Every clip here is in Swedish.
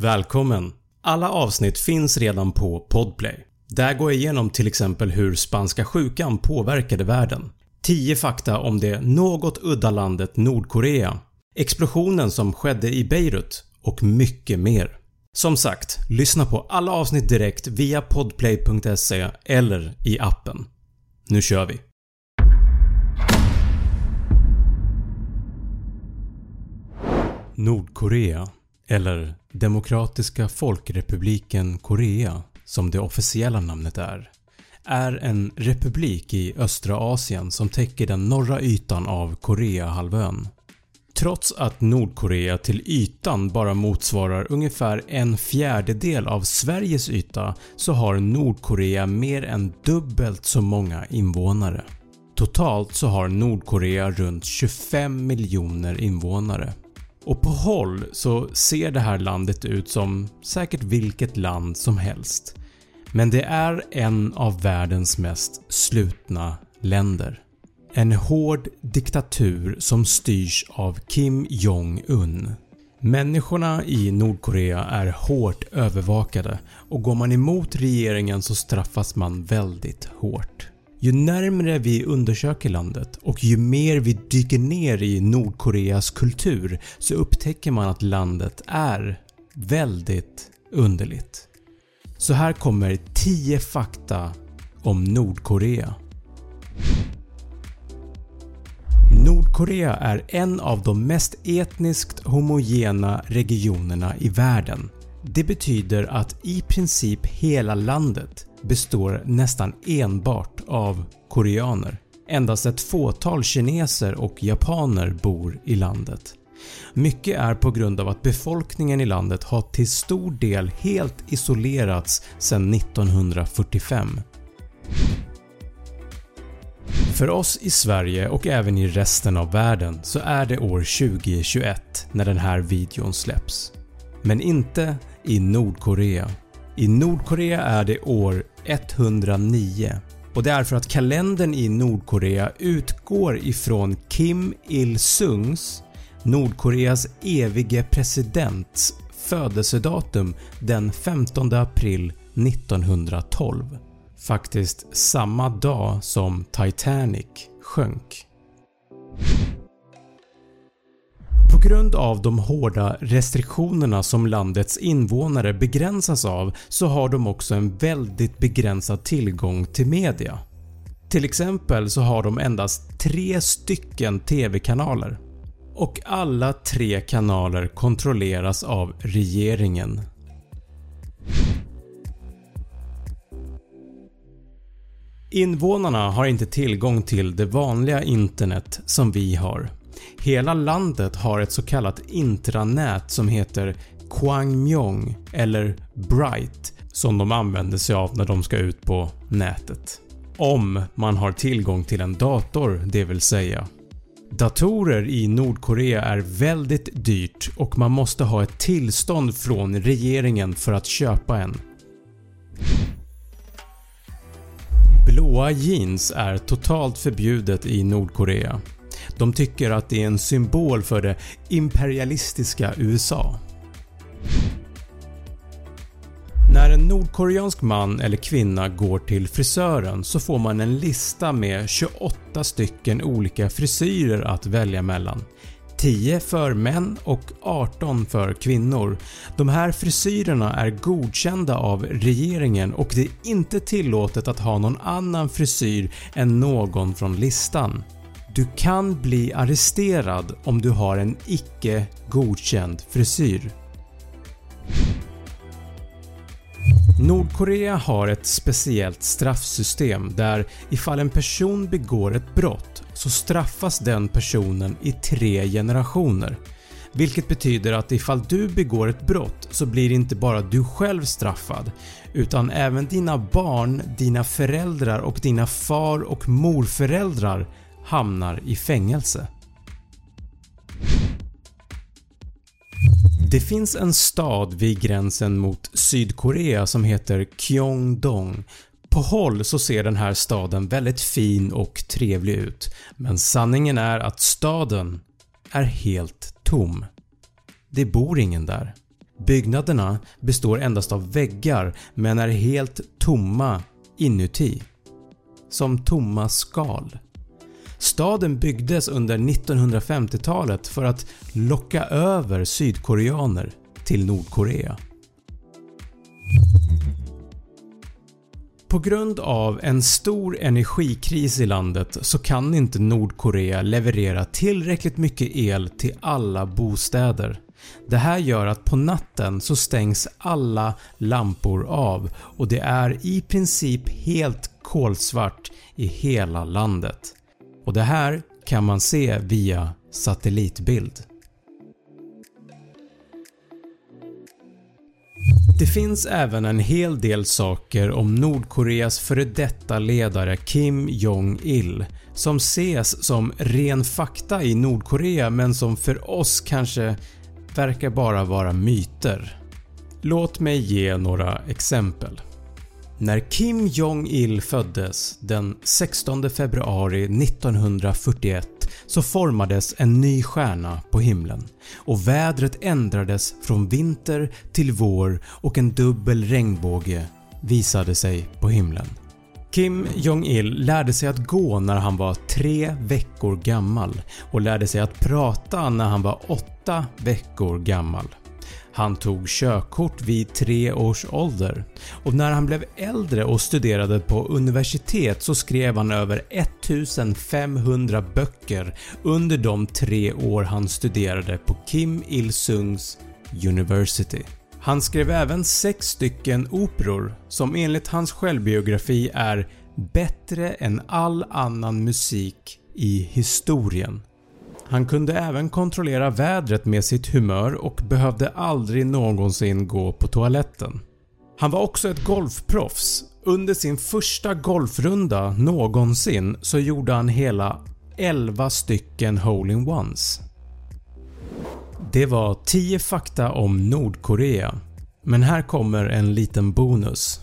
Välkommen! Alla avsnitt finns redan på Podplay. Där går jag igenom till exempel hur spanska sjukan påverkade världen, 10 fakta om det något udda landet Nordkorea, explosionen som skedde i Beirut och mycket mer. Som sagt, lyssna på alla avsnitt direkt via podplay.se eller i appen. Nu kör vi! Nordkorea, eller Demokratiska Folkrepubliken Korea som det officiella namnet är, är en republik i östra Asien som täcker den norra ytan av Koreahalvön. Trots att Nordkorea till ytan bara motsvarar ungefär en fjärdedel av Sveriges yta så har Nordkorea mer än dubbelt så många invånare. Totalt så har Nordkorea runt 25 miljoner invånare. Och på håll så ser det här landet ut som säkert vilket land som helst. Men det är en av världens mest slutna länder. En hård diktatur som styrs av Kim Jong-Un. Människorna i Nordkorea är hårt övervakade och går man emot regeringen så straffas man väldigt hårt. Ju närmre vi undersöker landet och ju mer vi dyker ner i Nordkoreas kultur så upptäcker man att landet är väldigt underligt. Så här kommer 10 fakta om Nordkorea. Nordkorea är en av de mest etniskt homogena regionerna i världen. Det betyder att i princip hela landet består nästan enbart av koreaner. Endast ett fåtal kineser och japaner bor i landet. Mycket är på grund av att befolkningen i landet har till stor del helt isolerats sedan 1945. För oss i Sverige och även i resten av världen så är det år 2021 när den här videon släpps. Men inte i Nordkorea. I Nordkorea är det år 109 och det är för att kalendern i Nordkorea utgår ifrån Kim Il-Sungs, Nordkoreas evige presidents födelsedatum den 15 april 1912. Faktiskt samma dag som Titanic sjönk. På grund av de hårda restriktionerna som landets invånare begränsas av så har de också en väldigt begränsad tillgång till media. Till exempel så har de endast tre stycken TV-kanaler och alla tre kanaler kontrolleras av regeringen. Invånarna har inte tillgång till det vanliga internet som vi har. Hela landet har ett så kallat intranät som heter Kwangmyong eller Bright som de använder sig av när de ska ut på nätet. Om man har tillgång till en dator det vill säga. Datorer i Nordkorea är väldigt dyrt och man måste ha ett tillstånd från regeringen för att köpa en. Blåa jeans är totalt förbjudet i Nordkorea. De tycker att det är en symbol för det imperialistiska USA. När en nordkoreansk man eller kvinna går till frisören så får man en lista med 28 stycken olika frisyrer att välja mellan. 10 för män och 18 för kvinnor. De här frisyrerna är godkända av regeringen och det är inte tillåtet att ha någon annan frisyr än någon från listan. Du kan bli arresterad om du har en icke godkänd frisyr. Nordkorea har ett speciellt straffsystem där ifall en person begår ett brott så straffas den personen i tre generationer. Vilket betyder att ifall du begår ett brott så blir inte bara du själv straffad utan även dina barn, dina föräldrar och dina far och morföräldrar hamnar i fängelse. Det finns en stad vid gränsen mot Sydkorea som heter Kyongdong. På håll så ser den här staden väldigt fin och trevlig ut men sanningen är att staden är helt tom. Det bor ingen där. Byggnaderna består endast av väggar men är helt tomma inuti. Som tomma skal. Staden byggdes under 1950-talet för att locka över sydkoreaner till Nordkorea. På grund av en stor energikris i landet så kan inte Nordkorea leverera tillräckligt mycket el till alla bostäder. Det här gör att på natten så stängs alla lampor av och det är i princip helt kolsvart i hela landet. Och det här kan man se via satellitbild. Det finns även en hel del saker om Nordkoreas före detta ledare Kim Jong-Il som ses som ren fakta i Nordkorea men som för oss kanske verkar bara vara myter. Låt mig ge några exempel. När Kim Jong-Il föddes den 16 februari 1941 så formades en ny stjärna på himlen och vädret ändrades från vinter till vår och en dubbel regnbåge visade sig på himlen. Kim Jong-Il lärde sig att gå när han var 3 veckor gammal och lärde sig att prata när han var 8 veckor gammal. Han tog körkort vid 3 års ålder och när han blev äldre och studerade på universitet så skrev han över 1500 böcker under de 3 år han studerade på Kim Il-Sungs University. Han skrev även 6 stycken operor som enligt hans självbiografi är “bättre än all annan musik i historien”. Han kunde även kontrollera vädret med sitt humör och behövde aldrig någonsin gå på toaletten. Han var också ett golfproffs. Under sin första golfrunda någonsin så gjorde han hela 11 stycken hole-in-ones. Det var 10 fakta om Nordkorea, men här kommer en liten bonus.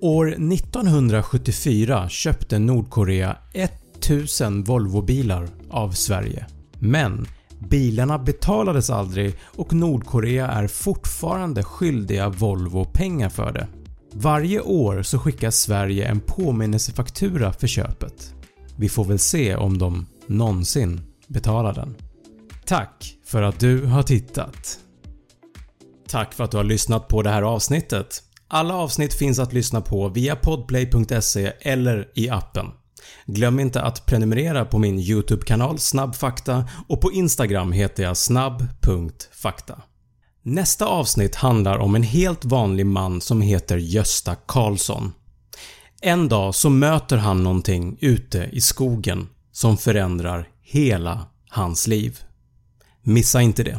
År 1974 köpte Nordkorea 1000 Volvobilar av Sverige. Men bilarna betalades aldrig och Nordkorea är fortfarande skyldiga Volvo pengar för det. Varje år så skickar Sverige en påminnelsefaktura för köpet. Vi får väl se om de någonsin betalar den. Tack för att du har tittat! Tack för att du har lyssnat på det här avsnittet. Alla avsnitt finns att lyssna på via podplay.se eller i appen. Glöm inte att prenumerera på min YouTube-kanal Snabbfakta och på Instagram heter jag snabb.fakta. Nästa avsnitt handlar om en helt vanlig man som heter Gösta Karlsson. En dag så möter han någonting ute i skogen som förändrar hela hans liv. Missa inte det.